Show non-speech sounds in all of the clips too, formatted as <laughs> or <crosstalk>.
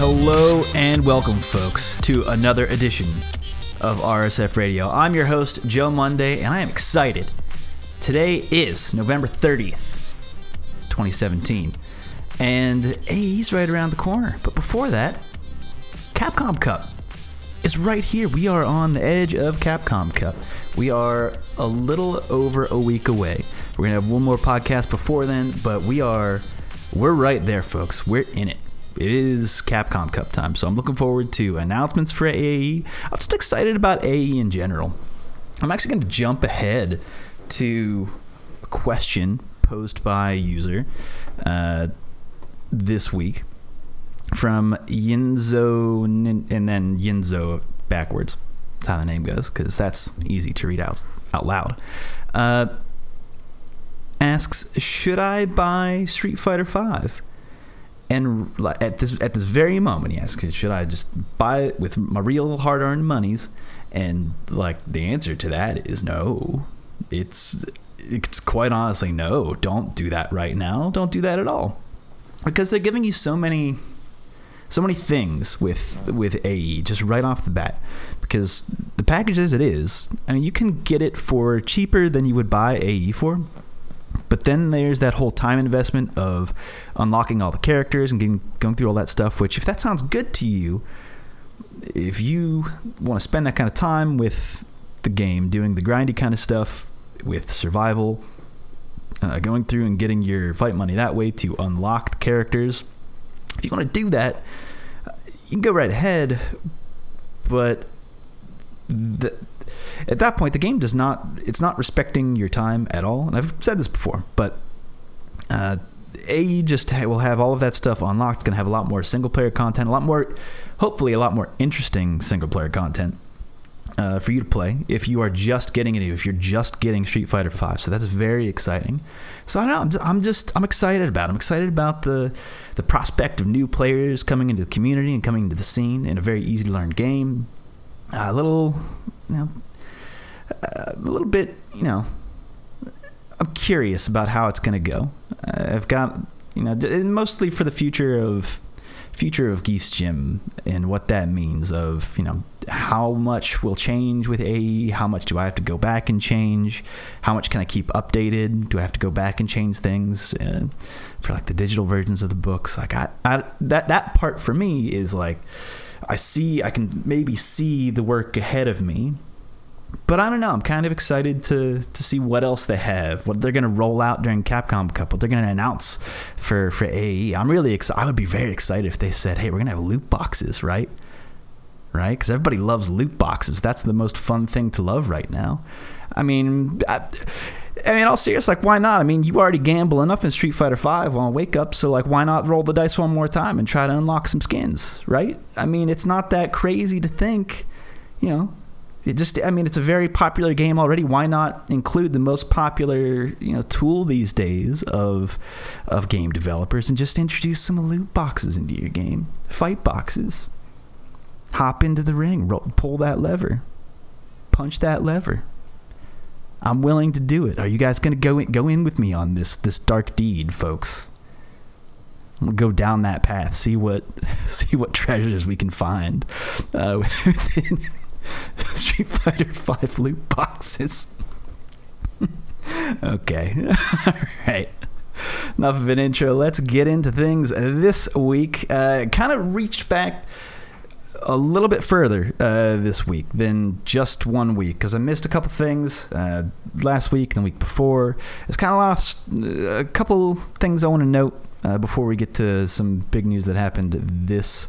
Hello and welcome, folks, to another edition of RSF Radio. I'm your host, Joe Monday, and I am excited. Today is November 30th, 2017, and AE's right around the corner. But before that, Capcom Cup is right here. We are on the edge of Capcom Cup. We are a little over a week away. We're gonna have one more podcast before then, but we are we're right there, folks. We're in it. It is Capcom Cup time, so I'm looking forward to announcements for AE. I'm just excited about AE in general. I'm actually going to jump ahead to a question posed by a user uh, this week from Yinzo and then Yinzo backwards. That's how the name goes because that's easy to read out out loud. Uh, asks, should I buy Street Fighter Five? And at this at this very moment, he asks, should I just buy it with my real hard earned monies? And like the answer to that is no. It's it's quite honestly no. Don't do that right now. Don't do that at all, because they're giving you so many so many things with with AE just right off the bat because the package as it is, I mean, you can get it for cheaper than you would buy AE for. But then there's that whole time investment of unlocking all the characters and getting going through all that stuff. Which, if that sounds good to you, if you want to spend that kind of time with the game, doing the grindy kind of stuff with survival, uh, going through and getting your fight money that way to unlock the characters, if you want to do that, you can go right ahead. But the, at that point, the game does not it's not respecting your time at all. And I've said this before, but uh, AE just will have all of that stuff unlocked. Going to have a lot more single player content, a lot more, hopefully, a lot more interesting single player content. Uh, for you to play if you are just getting it if you're just getting Street Fighter 5 so that's very exciting so I know I'm just, I'm just I'm excited about it. I'm excited about the the prospect of new players coming into the community and coming into the scene in a very easy to learn game a little you know a little bit you know I'm curious about how it's going to go I've got you know mostly for the future of future of Geese Gym and what that means of, you know, how much will change with AE, how much do I have to go back and change, how much can I keep updated, do I have to go back and change things uh, for like the digital versions of the books, like I, I that that part for me is like I see I can maybe see the work ahead of me but I don't know. I'm kind of excited to to see what else they have, what they're going to roll out during Capcom Cup, what they're going to announce for for AE. I'm really excited. I would be very excited if they said, "Hey, we're going to have loot boxes, right?" Right? Because everybody loves loot boxes. That's the most fun thing to love right now. I mean. I, I mean, all serious, like, why not? I mean, you already gamble enough in Street Fighter Five on Wake Up, so like, why not roll the dice one more time and try to unlock some skins, right? I mean, it's not that crazy to think, you know, it just I mean it's a very popular game already. Why not include the most popular you know tool these days of of game developers and just introduce some loot boxes into your game, fight boxes. Hop into the ring, pull that lever, punch that lever. I'm willing to do it. Are you guys going to go in, go in with me on this this dark deed, folks? We'll go down that path, see what <laughs> see what treasures we can find uh, <laughs> within <laughs> Street Fighter Five loot boxes. <laughs> okay, <laughs> all right. Enough of an intro. Let's get into things this week. Uh, kind of reached back a little bit further uh, this week than just one week because I missed a couple things uh, last week and the week before. It's kind of lost uh, a couple things I want to note uh, before we get to some big news that happened this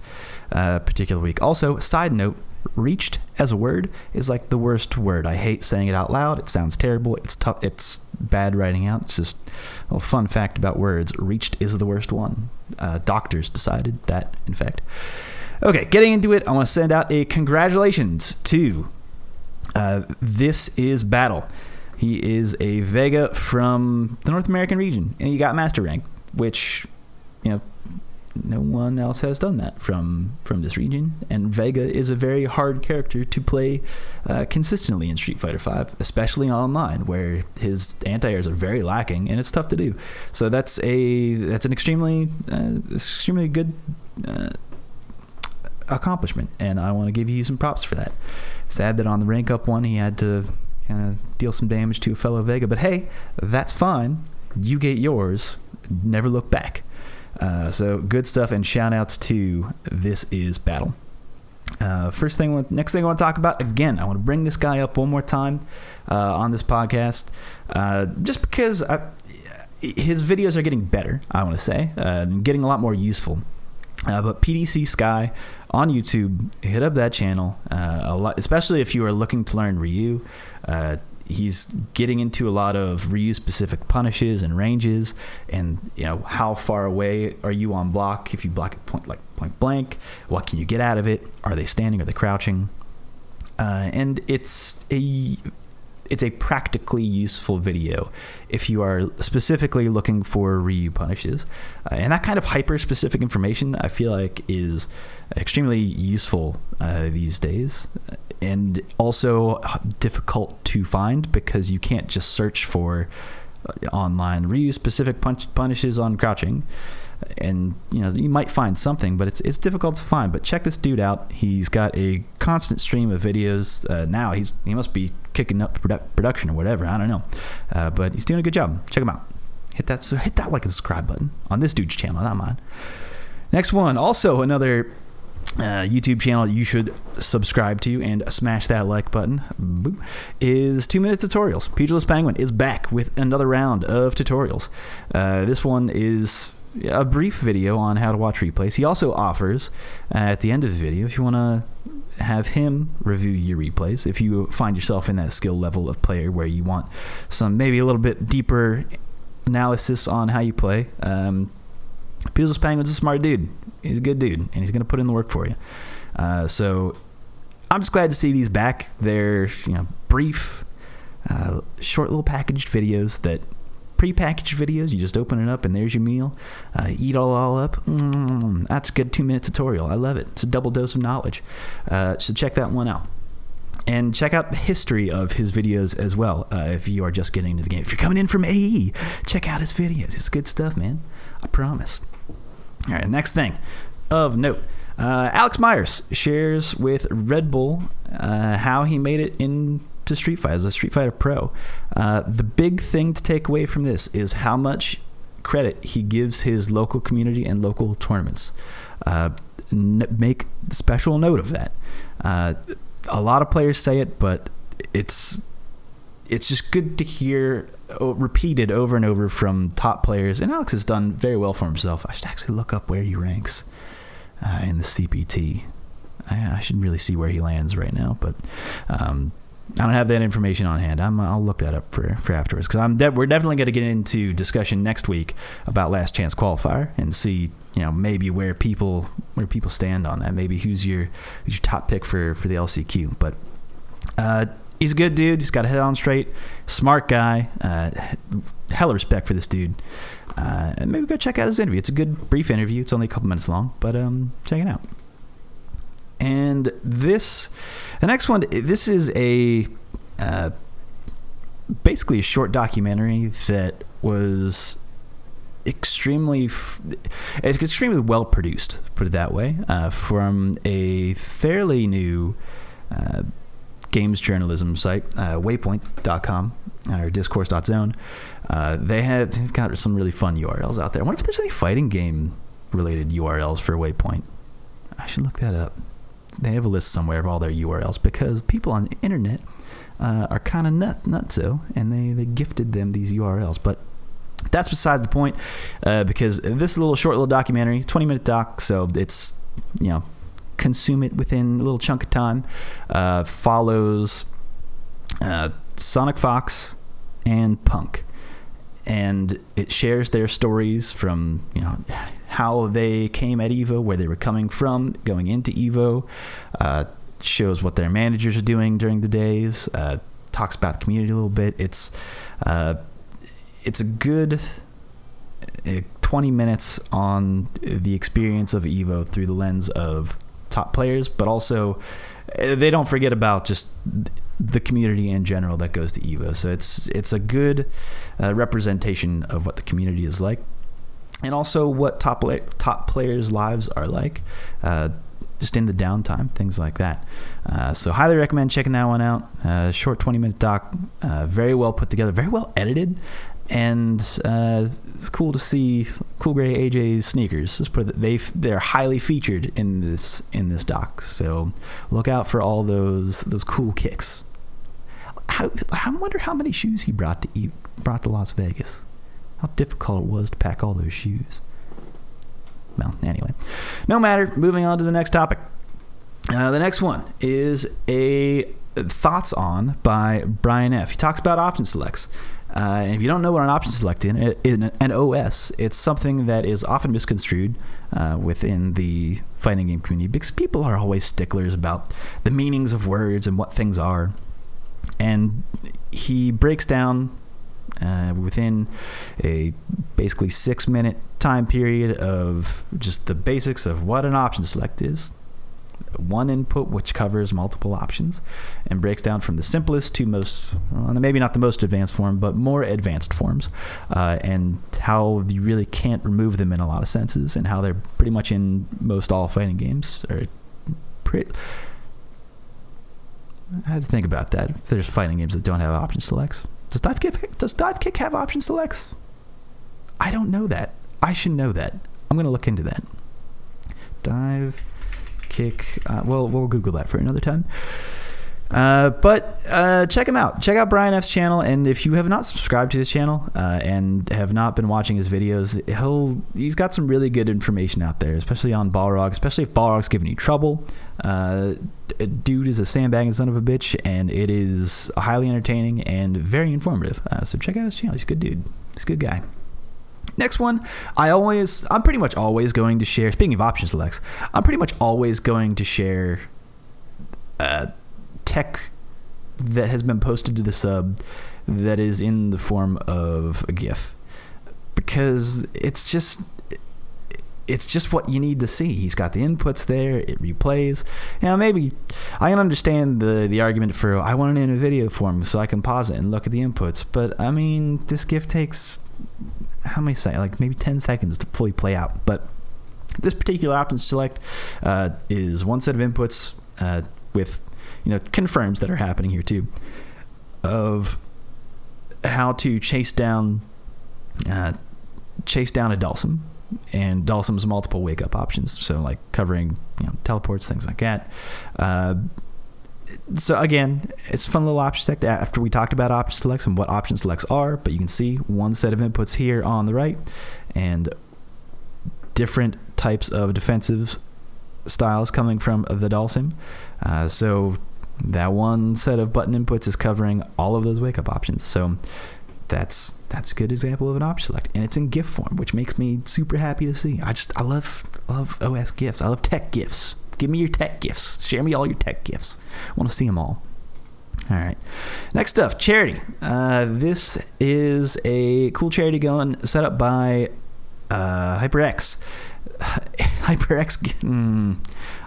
uh, particular week. Also, side note reached as a word is like the worst word. I hate saying it out loud. It sounds terrible. It's tough. It's bad writing out. It's just a little fun fact about words. Reached is the worst one. Uh, doctors decided that, in fact. Okay, getting into it, I want to send out a congratulations to uh, This Is Battle. He is a Vega from the North American region, and he got Master Rank, which, you know, no one else has done that from from this region. And Vega is a very hard character to play uh, consistently in Street Fighter V, especially online, where his anti-airs are very lacking and it's tough to do. So that's a that's an extremely uh, extremely good. Uh, accomplishment, and I want to give you some props for that. Sad that on the rank up one he had to kind of deal some damage to a fellow Vega, but hey, that's fine. You get yours. Never look back. Uh, so good stuff, and shout outs to This Is Battle. Uh, first thing, next thing I want to talk about again, I want to bring this guy up one more time uh, on this podcast, uh, just because I, his videos are getting better. I want to say, uh, getting a lot more useful. Uh, but PDC Sky on YouTube, hit up that channel a lot, especially if you are looking to learn Ryu he's getting into a lot of Ryu specific punishes and ranges and you know how far away are you on block? If you block at point like point blank what can you get out of it? Are they standing? Are they crouching? Uh, and it's a it's a practically useful video if you are specifically looking for Ryu punishes. Uh, and that kind of hyper specific information I feel like is extremely useful uh, these days and also difficult to find because you can't just search for uh, online Ryu specific punch, punishes on crouching. And you know you might find something but it's it's difficult to find. But check this dude out. He's got a constant stream of videos. Uh, now he's he must be kicking up produ- production or whatever. I don't know. Uh, but he's doing a good job. Check him out. Hit that so hit that like and subscribe button on this dude's channel not mine. Next one also another uh, YouTube channel you should subscribe to and smash that like button Boop. is two minute tutorials. Pugilist Penguin is back with another round of tutorials. Uh, this one is a brief video on how to watch replays. He also offers uh, at the end of the video if you want to have him review your replays. If you find yourself in that skill level of player where you want some maybe a little bit deeper analysis on how you play, um, Pugilist Penguin's a smart dude. He's a good dude, and he's going to put in the work for you. Uh, so I'm just glad to see these back. They're you know brief, uh, short little packaged videos that pre-packaged videos. You just open it up and there's your meal. Uh, eat all, all up. Mm, that's a good two-minute tutorial. I love it. It's a double dose of knowledge. Uh, so check that one out. And check out the history of his videos as well. Uh, if you are just getting into the game, if you're coming in from AE, check out his videos. It's good stuff, man. I promise. All right, next thing of note. Uh, Alex Myers shares with Red Bull uh, how he made it into Street Fighter as a Street Fighter Pro. Uh, the big thing to take away from this is how much credit he gives his local community and local tournaments. Uh, make special note of that. Uh, a lot of players say it, but it's it's just good to hear repeated over and over from top players. And Alex has done very well for himself. I should actually look up where he ranks uh, in the CPT. I, I, should really see where he lands right now, but um, I don't have that information on hand. i will look that up for, for afterwards because de- we're definitely going to get into discussion next week about Last Chance Qualifier and see you know maybe where people where people stand on that. Maybe who's your who's your top pick for for the LCQ, but. Uh, he's a good dude. He's got a head on straight, smart guy. Uh, hella respect for this dude. Uh, and maybe go check out his interview. It's a good brief interview. It's only a couple minutes long, but um, check it out. And this, the next one, this is a uh, basically a short documentary that was extremely it's extremely well produced put it that way uh, from a fairly new uh, games journalism site, uh, waypoint.com or discourse.zone. Uh, they have they've got some really fun URLs out there. I wonder if there's any fighting game related URLs for Waypoint. I should look that up. They have a list somewhere of all their URLs because people on the internet uh, are kind of nuts, nutso, and they, they gifted them these URLs. But that's beside the point uh, because this is a little short little documentary, 20 minute doc, so it's, you know, consume it within a little chunk of time. Uh, follows uh, Sonic Fox and Punk, and it shares their stories from you know how they came at Evo, where they were coming from, going into Evo. Uh, shows what their managers are doing during the days. Uh, talks about the community a little bit. It's uh, it's a good. Uh, 20 minutes on the experience of Evo through the lens of top players, but also eh, they don't forget about just the community in general that goes to Evo. So it's it's a good uh, representation of what the community is like, and also what top top players' lives are like. Uh, just in the downtime, things like that. Uh, so highly recommend checking that one out. Uh, short 20 minute doc, uh, very well put together, very well edited, and uh, it's cool to see Cool Gray AJ's sneakers. Just put it, they they're highly featured in this in this doc. So look out for all those those cool kicks. How, I wonder how many shoes he brought to eat, brought to Las Vegas. How difficult it was to pack all those shoes. Well, anyway, no matter. Moving on to the next topic. Uh, the next one is a thoughts on by Brian F. He talks about option selects. Uh, and if you don't know what an option select in, an OS, it's something that is often misconstrued uh, within the fighting game community because people are always sticklers about the meanings of words and what things are. And he breaks down uh, within a basically six minute time period of just the basics of what an option select is, one input which covers multiple options and breaks down from the simplest to most, well, maybe not the most advanced form, but more advanced forms, uh, and how you really can't remove them in a lot of senses, and how they're pretty much in most all fighting games. Or pretty, I had to think about that. If there's fighting games that don't have option selects. Does dive kick does dive kick have option selects? I don't know that. I should know that. I'm gonna look into that. Dive kick. Uh, well, we'll Google that for another time. Uh, but uh, check him out. Check out Brian F's channel, and if you have not subscribed to his channel uh, and have not been watching his videos, he'll he's got some really good information out there, especially on Balrog. Especially if Balrog's giving you trouble. Uh, dude is a sandbagging son of a bitch, and it is highly entertaining and very informative. Uh, so check out his channel. He's a good dude. He's a good guy. Next one, I always, I'm pretty much always going to share. Speaking of option selects, I'm pretty much always going to share uh, tech that has been posted to the sub that is in the form of a GIF because it's just it's just what you need to see. He's got the inputs there. It replays. Now, maybe I can understand the the argument for I want it in a video form so I can pause it and look at the inputs. But I mean, this GIF takes how many seconds? Like maybe ten seconds to fully play out. But this particular option select uh, is one set of inputs uh, with you know confirms that are happening here too of how to chase down uh, chase down a Dhalsim and Dhalsim's multiple wake up options. So like covering you know teleports, things like that. So again, it's a fun little option select after we talked about option selects and what option selects are, but you can see one set of inputs here on the right and different types of defensive styles coming from the Dhalsim. Uh, so that one set of button inputs is covering all of those wake up options. So that's that's a good example of an option select, and it's in GIF form, which makes me super happy to see. I just I love love OS GIFs. I love tech GIFs. Give me your tech gifts. Share me all your tech gifts. I want to see them all. All right. Next up, charity. Uh, this is a cool charity going set up by uh, HyperX. <sighs> HyperX. Mm,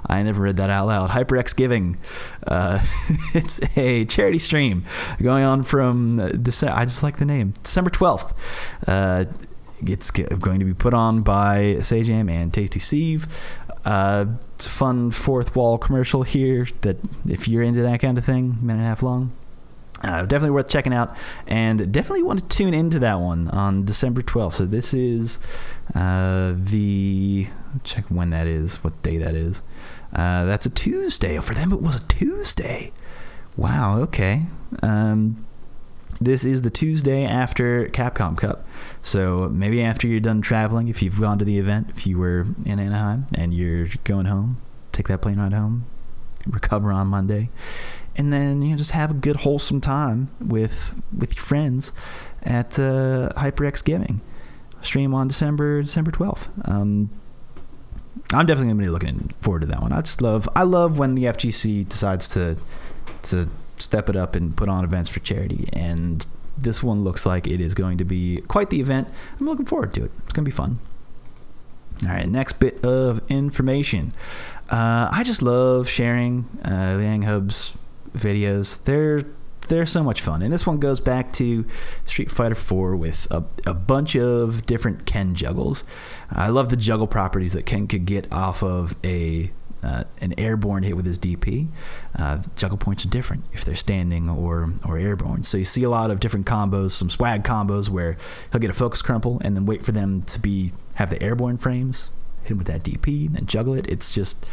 I never read that out loud. HyperX Giving. Uh, <laughs> it's a charity stream going on from December. I just like the name. December 12th. Uh, it's going to be put on by Sajam and Tasty Steve. Uh, it's a fun fourth wall commercial here that if you're into that kind of thing, minute and a half long, uh, definitely worth checking out, and definitely want to tune into that one on December 12th. So this is uh, the check when that is, what day that is. Uh, that's a Tuesday. For them, it was a Tuesday. Wow. Okay. Um, this is the Tuesday after Capcom Cup. So maybe after you're done traveling, if you've gone to the event, if you were in Anaheim and you're going home, take that plane ride home, recover on Monday, and then you know just have a good wholesome time with with your friends at uh, HyperX Giving. Stream on December December twelfth. Um, I'm definitely to be looking forward to that one. I just love I love when the FGC decides to to step it up and put on events for charity and this one looks like it is going to be quite the event. I'm looking forward to it. It's going to be fun. All right, next bit of information. Uh, I just love sharing uh, Liang Hub's videos. They're they're so much fun, and this one goes back to Street Fighter 4 with a, a bunch of different Ken juggles. I love the juggle properties that Ken could get off of a uh, an airborne hit with his DP. Uh, juggle points are different if they're standing or or airborne. So you see a lot of different combos, some swag combos where he'll get a focus crumple and then wait for them to be have the airborne frames, hit him with that DP, then juggle it. It's just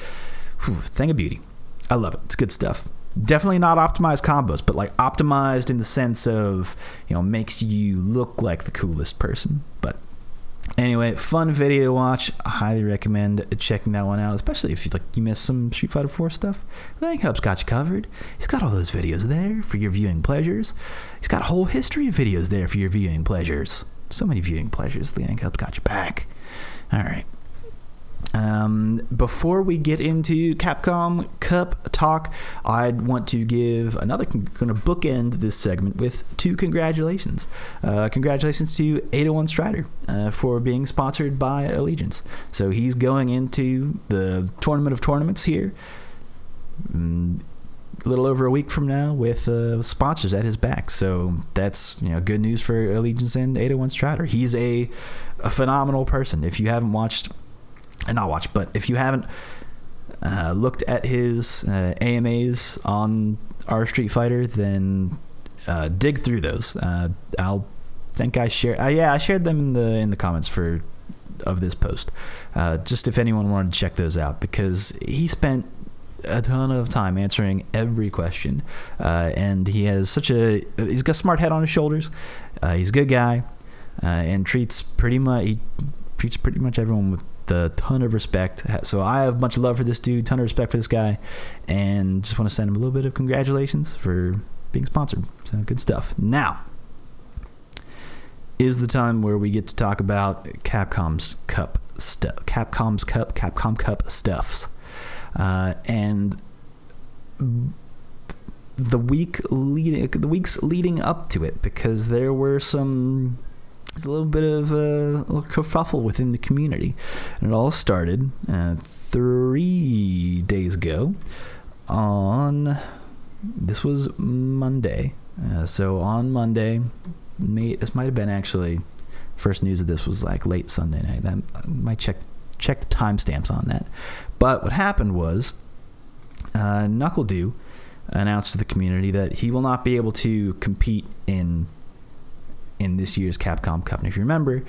whew, thing of beauty. I love it. It's good stuff definitely not optimized combos, but like optimized in the sense of you know makes you look like the coolest person. But anyway, fun video to watch. I highly recommend checking that one out, especially if you like you miss some Street Fighter 4 stuff. Link Hub's got you covered. He's got all those videos there for your viewing pleasures. He's got a whole history of videos there for your viewing pleasures. So many viewing pleasures. Link Hub's got you back. All right. Um, before we get into Capcom Cup talk, I'd want to give another going to bookend this segment with two congratulations. Uh, congratulations to 801 Strider uh, for being sponsored by Allegiance. So he's going into the tournament of tournaments here. A little over a week from now with uh, sponsors at his back. So that's you know good news for Allegiance and 801 Strider. He's a, a phenomenal person. If you haven't watched and not watch, but if you haven't uh, looked at his uh, AMAs on our Street Fighter, then uh, dig through those. Uh, I'll think I share. Uh, yeah, I shared them in the in the comments for of this post. Uh, just if anyone wanted to check those out, because he spent a ton of time answering every question, and he has such a he's got a smart head on his shoulders. he's a good guy, and treats pretty much he treats pretty much everyone with a ton of respect. So I have a bunch of love for this dude, ton of respect for this guy, and just want to send him a little bit of congratulations for being sponsored. So good stuff. Now is the time where we get to talk about Capcom's Cup stuff. Capcom's Cup, Capcom Cup stuffs, uh, and the week leading, the weeks leading up to it, because there were some there's a little bit of a, a kerfuffle within the community. And it all started uh, three days ago on, this was Monday. Uh, so on Monday, may, this might have been actually, first news of this was like late Sunday night. That I might check check the timestamps on that. But what happened was, uh, NuckleDu announced to the community that he will not be able to compete in in this year's Capcom Cup. And if you remember,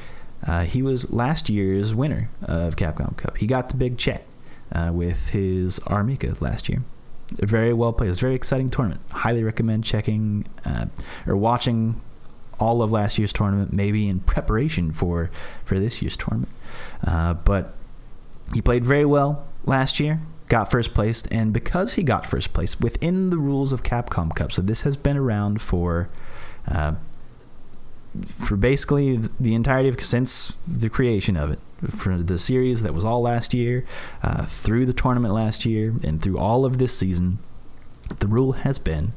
uh, he was last year's winner of Capcom Cup. He got the big check uh, with his R. Mika last year. Very well played. It was a very exciting tournament. Highly recommend checking uh, or watching all of last year's tournament, maybe in preparation for for this year's tournament. Uh, but he played very well last year. Got first place, and because he got first place within the rules of Capcom Cup, so this has been around for uh, for basically the entirety of since the creation of it for the series that was all last year uh, through the tournament last year and through all of this season the rule has been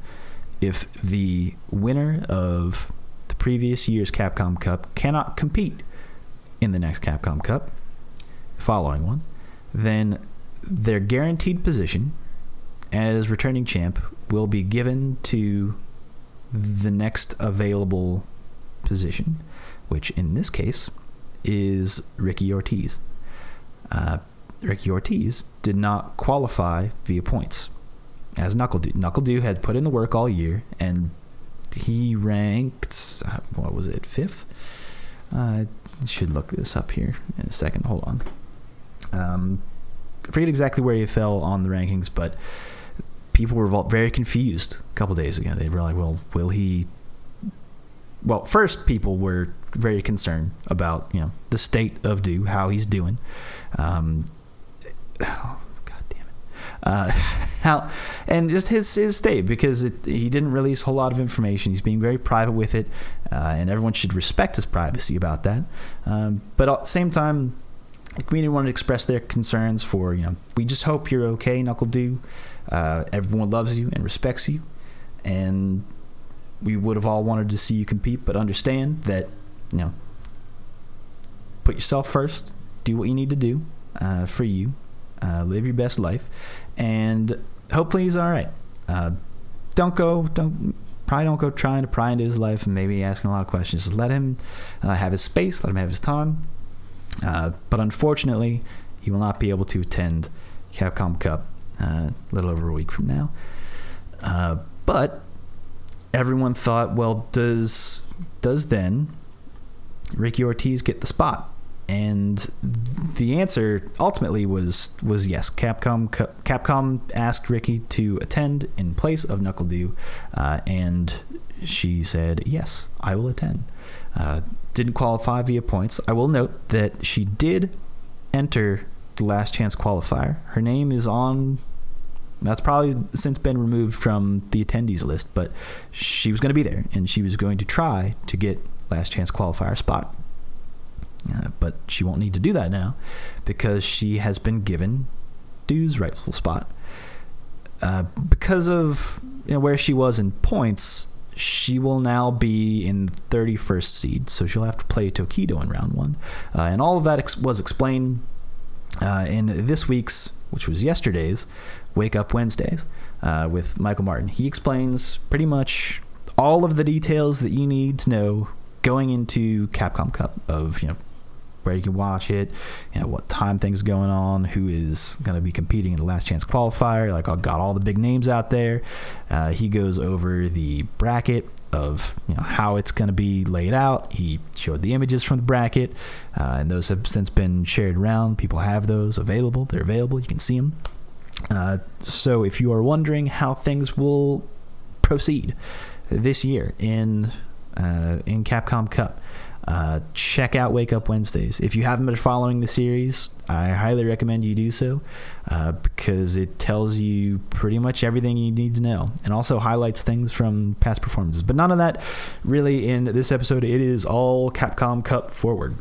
if the winner of the previous year's capcom cup cannot compete in the next capcom cup following one then their guaranteed position as returning champ will be given to the next available position, which in this case is Ricki Ortiz. Uh, Ricki Ortiz did not qualify via points as Knuckle Knuckle NuckleDu had put in the work all year, and he ranked uh, what was it fifth? I should look this up here in a second. Hold on. Um, I forget exactly where he fell on the rankings, but people were very confused a couple days ago. They were like, "Well, will he well, first people were very concerned about you know the state of Du, how he's doing. Um, oh, <sighs> God damn it. Uh, <laughs> how and just his his state because it, he didn't release a whole lot of information. He's being very private with it, uh, and everyone should respect his privacy about that. Um, but at the same time, the community wanted to express their concerns for you know we just hope you're okay, NuckleDu. Uh, everyone loves you and respects you, and we would have all wanted to see you compete, but understand that, you know, put yourself first, do what you need to do uh, for you, uh, live your best life, and hopefully he's all right. Uh, don't go, don't probably don't go trying to pry into his life and maybe asking a lot of questions. Just let him uh, have his space, let him have his time. Uh, but unfortunately, he will not be able to attend Capcom Cup uh, a little over a week from now. But everyone thought, well, does does then Ricki Ortiz get the spot? And the answer ultimately was was yes. Capcom Capcom asked Ricki to attend in place of NuckleDu, uh, and she said yes, I will attend. Uh, didn't qualify via points. I will note that she did enter the last chance qualifier. Her name is on that's probably since been removed from the attendees list, but she was going to be there and she was going to try to get last chance qualifier spot. Uh, but she won't need to do that now because she has been given Du's rightful spot. Uh, because of you know, where she was in points, she will now be in 31st seed, so she'll have to play Tokido in round one. Uh, and all of that ex- was explained uh, in this week's, which was yesterday's, Wake Up Wednesdays uh, with Michael Martin. He explains pretty much all of the details that you need to know going into Capcom Cup of you know where you can watch it, you know what time things going on, who is going to be competing in the Last Chance qualifier. Like I got all the big names out there. Uh, he goes over the bracket of you know how it's going to be laid out. He showed the images from the bracket, uh, and those have since been shared around. People have those available. They're available. You can see them. Uh, so if you are wondering how things will proceed this year in uh, in Capcom Cup, uh, check out Wake Up Wednesdays. If you haven't been following the series, I highly recommend you do so uh, because it tells you pretty much everything you need to know and also highlights things from past performances. But none of that really in this episode. It is all Capcom Cup forward,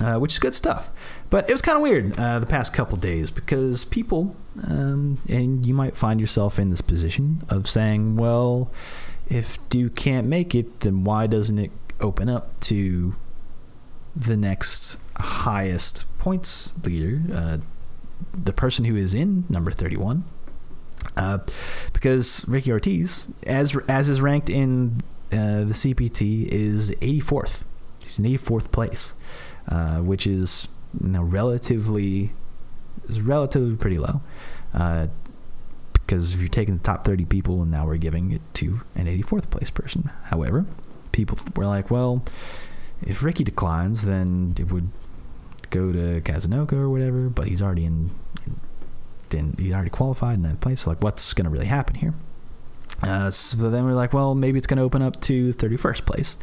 uh, which is good stuff. But it was kind of weird uh, the past couple days because people, um, and you might find yourself in this position of saying, well, if Du can't make it, then why doesn't it open up to the next highest points leader, uh, the person who is in number 31? Uh, because Ricki Ortiz, as as is ranked in uh, the CPT, is 84th. He's in 84th place, uh, which is you know, relatively is relatively pretty low. Uh, because if you're taking the top 30 people and now we're giving it to an 84th place person. However, people were like, well, if Ricki declines, then it would go to Kazunoko or whatever, but he's already in, in he's already qualified in that place. So like, what's going to really happen here? Uh, so then we're like, well, maybe it's going to open up to 31st place.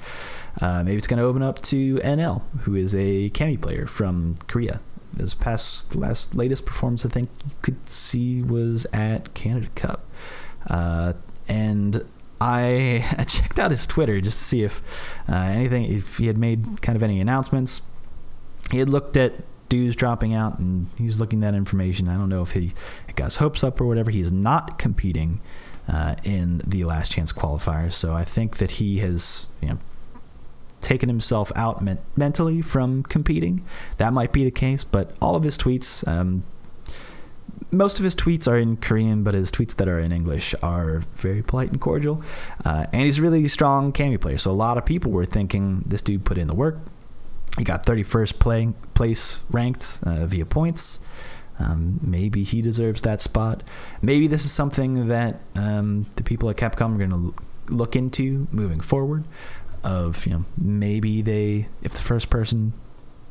Uh, maybe it's going to open up to NL, who is a Cammy player from Korea. His past, last, latest performance, I think you could see was at Canada Cup. Uh, and <laughs> I checked out his Twitter just to see if uh, anything, if he had made kind of any announcements. He had looked at Du's dropping out and he's looking at that information. I don't know if he got his hopes up or whatever. He's not competing uh, in the last chance qualifiers. So I think that he has you know taken himself out men- mentally from competing. That might be the case, but all of his tweets, um, most of his tweets are in Korean, but his tweets that are in English are very polite and cordial. Uh, and he's a really strong Cammy player, so a lot of people were thinking this dude put in the work. He got 31st play- place ranked uh, via points. Um, maybe he deserves that spot. Maybe this is something that um, the people at Capcom are going to look into moving forward of you know maybe they if the first person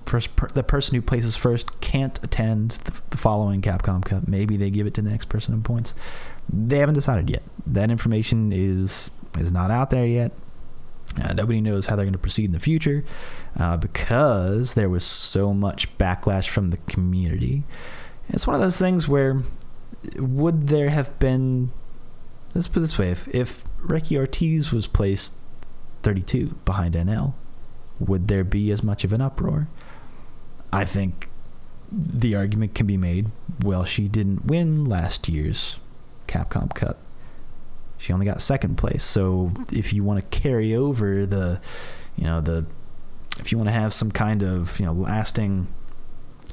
first per, the person who places first can't attend the, the, following Capcom Cup, maybe they give it to the next person in points. They haven't decided yet. That information is is not out there yet. Uh, nobody knows how they're going to proceed in the future uh, because there was so much backlash from the community. It's one of those things where would there have been let's put it this way if, if Ricki Ortiz was placed 32 behind NL, would there be as much of an uproar? I think the argument can be made well, she didn't win last year's Capcom Cup. She only got second place. So if you want to carry over the, you know, the, if you want to have some kind of, you know, lasting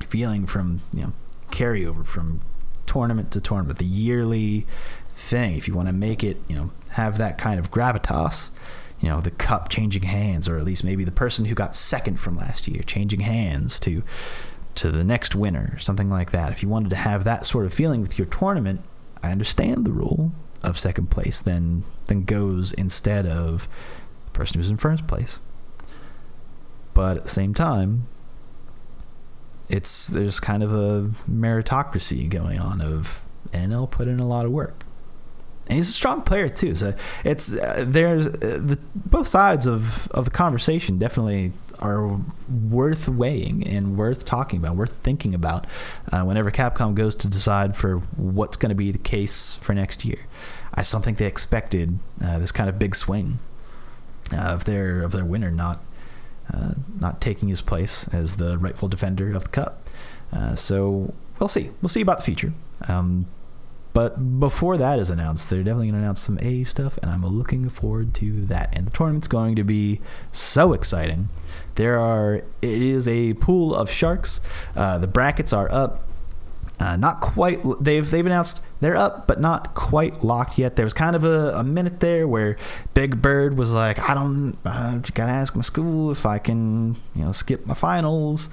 feeling from, you know, carryover from tournament to tournament, the yearly thing, if you want to make it, you know, have that kind of gravitas, you know the cup changing hands, or at least maybe the person who got second from last year changing hands to to the next winner, something like that. If you wanted to have that sort of feeling with your tournament, I understand the rule of second place then then goes instead of the person who's in first place. But at the same time, it's there's kind of a meritocracy going on of NL put in a lot of work. And he's a strong player too. So it's uh, there's uh, the, both sides of, of the conversation definitely are worth weighing and worth talking about, worth thinking about uh, whenever Capcom goes to decide for what's going to be the case for next year. I just don't think they expected uh, this kind of big swing uh, of their of their winner not uh, not taking his place as the rightful defender of the cup. Uh, so we'll see. We'll see about the future. Um, but before that is announced, they're definitely going to announce some A stuff, and I'm looking forward to that. And the tournament's going to be so exciting. There are, it is a pool of sharks. Uh, the brackets are up. Uh, not quite. They've they've announced they're up, but not quite locked yet. There was kind of a, a minute there where Big Bird was like, "I don't, I gotta ask my school if I can, you know, skip my finals."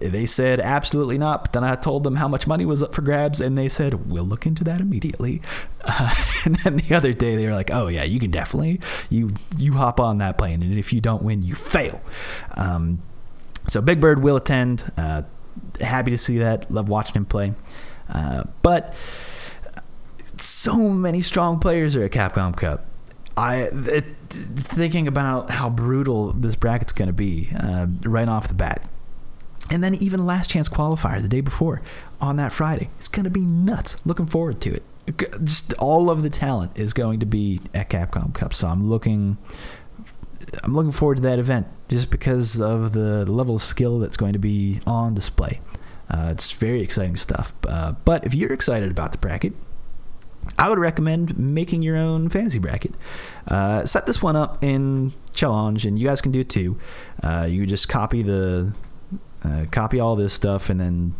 They said absolutely not. But then I told them how much money was up for grabs, and they said we'll look into that immediately. Uh, <laughs> and then the other day they were like, "Oh yeah, you can definitely you you hop on that plane, and if you don't win, you fail." Um, so Big Bird will attend. Uh, happy to see that. Love watching him play. Uh, but so many strong players are at Capcom Cup. I it, thinking about how brutal this bracket's going to be uh, right off the bat. And then even last chance qualifier the day before on that Friday. It's going to be nuts. Looking forward to it. Just all of the talent is going to be at Capcom Cup. So I'm looking I'm looking forward to that event just because of the level of skill that's going to be on display. Uh, it's very exciting stuff. Uh, but if you're excited about the bracket, I would recommend making your own fantasy bracket. Uh, set this one up in Challonge, and you guys can do it too. Uh, you just copy the uh, copy all this stuff and then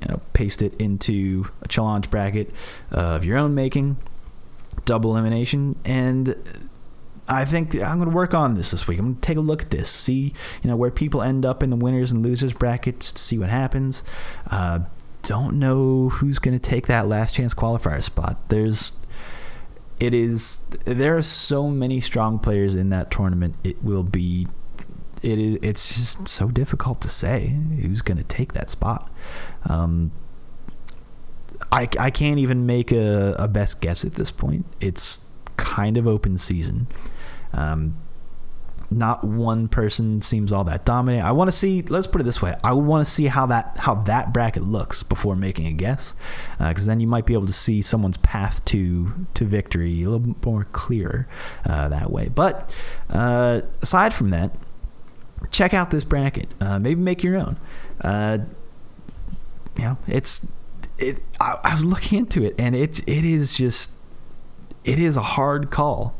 you know paste it into a challenge bracket of your own making double elimination and I think I'm going to work on this this week. I'm going to take a look at this, see you know where people end up in the winners and losers brackets, to see what happens. Uh, don't know who's going to take that last chance qualifier spot. There's, it is there are so many strong players in that tournament. It will be it is it's just so difficult to say who's going to take that spot. Um, I, I can't even make a, a best guess at this point. It's kind of open season. Um, not one person seems all that dominant. I want to see. Let's put it this way: I want to see how that how that bracket looks before making a guess, because uh, then you might be able to see someone's path to to victory a little bit more clear uh, that way. But uh, aside from that, check out this bracket. Uh, maybe make your own. Uh, you know, it's it. I, I, was looking into it, and it it is just it is a hard call.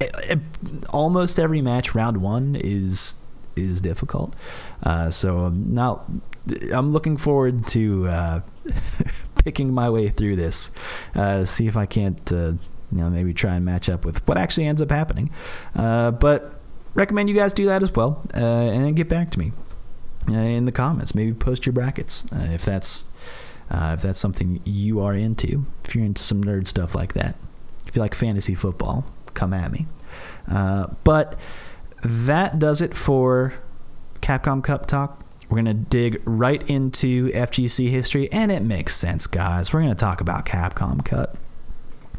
It, it, almost every match, round one is is difficult. Uh, so I'm not. I'm looking forward to uh, <laughs> picking my way through this. Uh, see if I can't. Uh, you know, maybe try and match up with what actually ends up happening. Uh, but recommend you guys do that as well, uh, and get back to me in the comments. Maybe post your brackets if that's if that's something you are into. If you're into some nerd stuff like that, if you like fantasy football, come at me. Uh, but that does it for Capcom Cup talk. We're going to dig right into FGC history, and it makes sense, guys. We're going to talk about Capcom Cup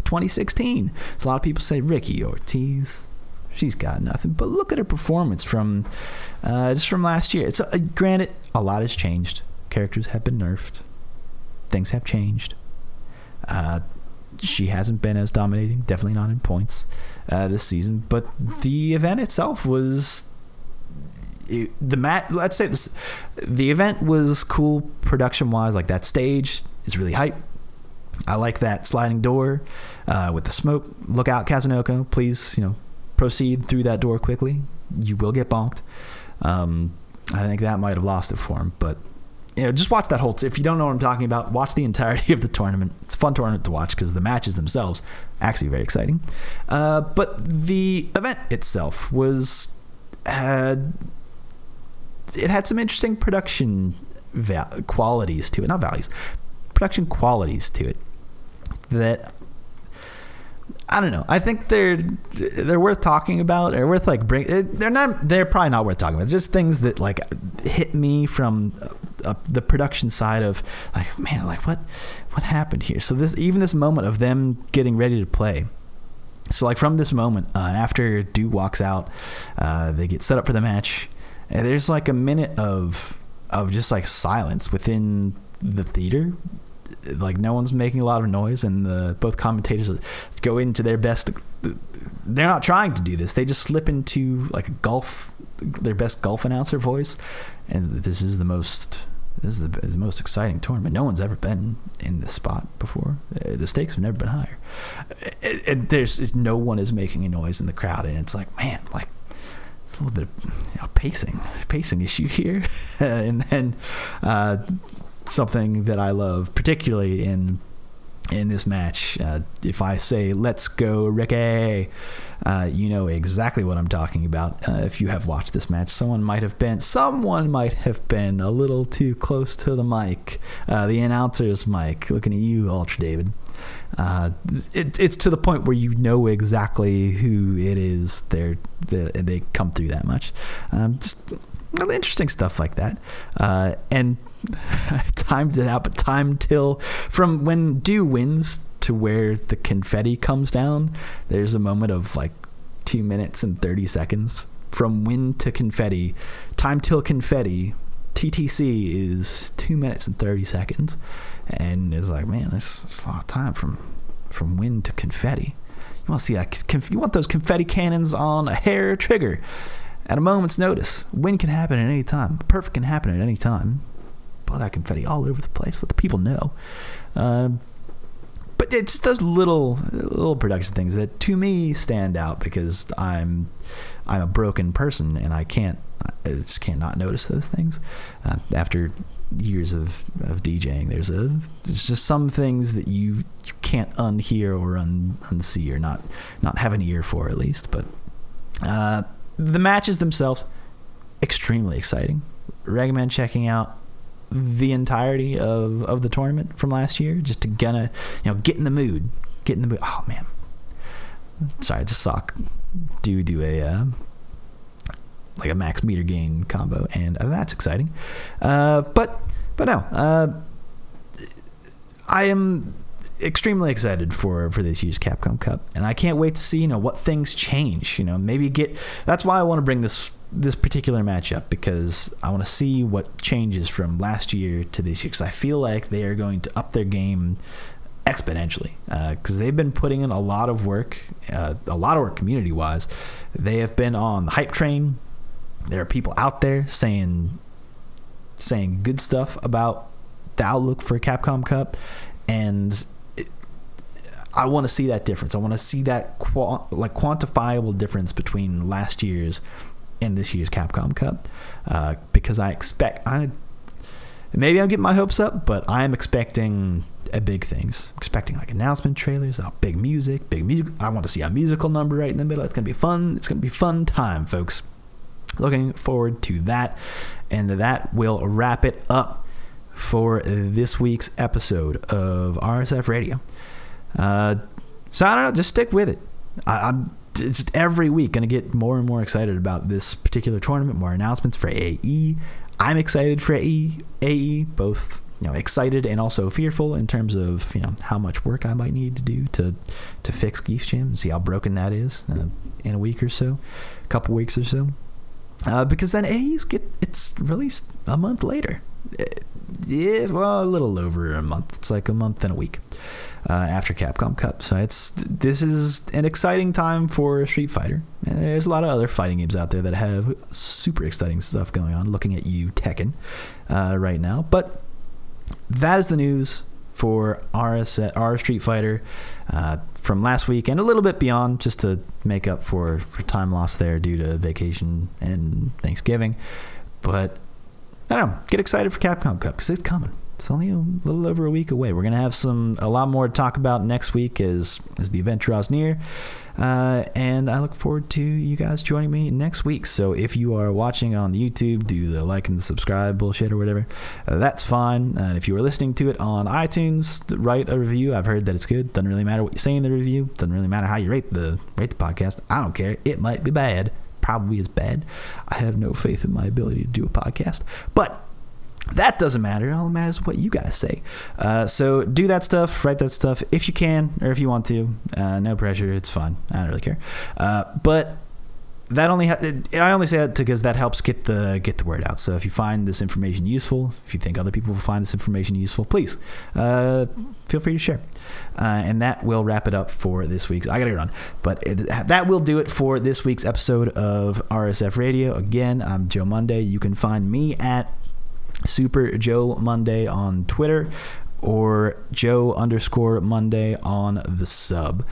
2016. So a lot of people say Ricki Ortiz, she's got nothing. But look at her performance from uh, just from last year. It's uh, granted a lot has changed. Characters have been nerfed. Things have changed. Uh, she hasn't been as dominating. Definitely not in points uh, this season. But the event itself was. It, the mat. Let's say this. The event was cool production wise. Like that stage is really hype. I like that sliding door uh, with the smoke. Look out, Kazunoko. Please, you know, proceed through that door quickly, you will get bonked. Um, I think that might have lost it for him, but you know, just watch that whole. If you don't know what I'm talking about, watch the entirety of the tournament. It's a fun tournament to watch because the matches themselves actually very exciting. Uh, but the event itself was. had it had some interesting production qualities to it, not values, production qualities to it that I don't know. I think they're they're worth talking about. Or worth like bring. They're not. They're probably not worth talking about. Just things that like hit me from uh, the production side of like, man, like what what happened here? So this even this moment of them getting ready to play. So like from this moment uh, after Du walks out, uh, they get set up for the match. And there's like a minute of of just like silence within the theater like no one's making a lot of noise, and the both commentators go into their best. They're not trying to do this; they just slip into like a golf, their best golf announcer voice, and this is the most. This is the, the most exciting tournament. No one's ever been in this spot before. Uh, the stakes have never been higher. It, it, there's no one is making a noise in the crowd, and it's like, man, like it's a little bit of you know, pacing, pacing issue here. <laughs> and then uh, something that I love, particularly in in this match. Uh, if I say "Let's go, Ricki," uh, you know exactly what I'm talking about. Uh, if you have watched this match, someone might have been someone might have been a little too close to the mic, uh, the announcer's mic. Looking at you, Ultra David. Uh, it, it's to the point where you know exactly who it is. They're, they, they come through that much. Um, just interesting stuff like that. Uh, and <laughs> timed it out, but time till from when Du wins to where the confetti comes down, there's a moment of like two minutes and 30 seconds. From win to confetti, time till confetti, TTC is two minutes and 30 seconds. And it's like, man, there's, a lot of time from from win to confetti. You want to see that? You want those confetti cannons on a hair trigger at a moment's notice. Win can happen at any time. Perfect can happen at any time. Blow that confetti all over the place. Let the people know. Uh, but it's just those little little production things that to me stand out because I'm I'm a broken person and I can't I just can't notice those things. Uh, after years of, of DJing, there's a there's just some things that you, you can't unhear or un, unsee or not not have an ear for at least. But uh, the matches themselves, extremely exciting. Recommend checking out the entirety of, of the tournament from last year just to gonna you know get in the mood, get in the mood. Oh man, sorry, I just saw Du do a uh, like a max meter gain combo, and uh, that's exciting. Uh, but but no, uh, I am extremely excited for for this year's Capcom Cup, and I can't wait to see you know what things change. You know, maybe get. That's why I want to bring this this particular matchup because I want to see what changes from last year to this year because I feel like they are going to up their game exponentially because uh, they've been putting in a lot of work, uh, a lot of work community wise. They have been on the hype train. There are people out there saying saying good stuff about the outlook for Capcom Cup, and I want to see that difference. I want to see that like quantifiable difference between last year's and this year's Capcom Cup uh, because I expect I maybe I'm getting my hopes up, but I'm expecting a big things. I'm expecting like announcement trailers, oh, big music, big music. I want to see a musical number right in the middle. It's gonna be fun. It's gonna be fun time, folks. Looking forward to that, and that will wrap it up for this week's episode of RSF Radio. Uh, so I don't know. Just stick with it. I, am just every week going to get more and more excited about this particular tournament. More announcements for AE. I'm excited for AE. AE both you know excited and also fearful in terms of you know how much work I might need to do to to fix Geef's Gym and see how broken that is uh, in a week or so, a couple weeks or so. Uh, because then AE's get it's released a month later. Yeah, well, a little over a month. It's like a month and a week uh, after Capcom Cup. So it's this is an exciting time for Street Fighter. And there's a lot of other fighting games out there that have super exciting stuff going on. Looking at you, Tekken, uh, right now. But that is the news for our Street Fighter uh, from last week and a little bit beyond, just to make up for for time lost there due to vacation and Thanksgiving. But I don't know. Get excited for Capcom Cup because it's coming it's only a little over a week away. We're gonna have some a lot more to talk about next week as as the event draws near. Uh, and I look forward to you guys joining me next week. So if you are watching on YouTube, do the like and subscribe bullshit or whatever. Uh, that's fine. And if you are listening to it on iTunes, write a review. I've heard that it's good. Doesn't really matter what you say in the review. Doesn't really matter how you rate the rate the podcast. I don't care. It might be bad. Probably is bad. I have no faith in my ability to do a podcast, but that doesn't matter. All that matters is what you guys say. Uh, so do that stuff, write that stuff if you can or if you want to. Uh, no pressure. It's fun. I don't really care. Uh, but that only I only say that because that helps get the get the word out. So if you find this information useful, if you think other people will find this information useful, please uh, feel free to share. Uh, and that will wrap it up for this week's. I gotta get on. but it, that will do it for this week's episode of RSF Radio. Again, I'm Joe Monday. You can find me at Super Joe Monday on Twitter or Joe underscore Monday on the sub.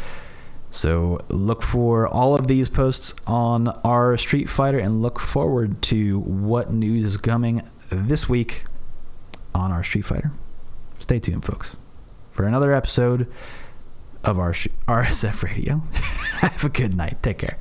So look for all of these posts on our Street Fighter and look forward to what news is coming this week on our Street Fighter. Stay tuned, folks, for another episode of our RSF Radio. <laughs> Have a good night. Take care.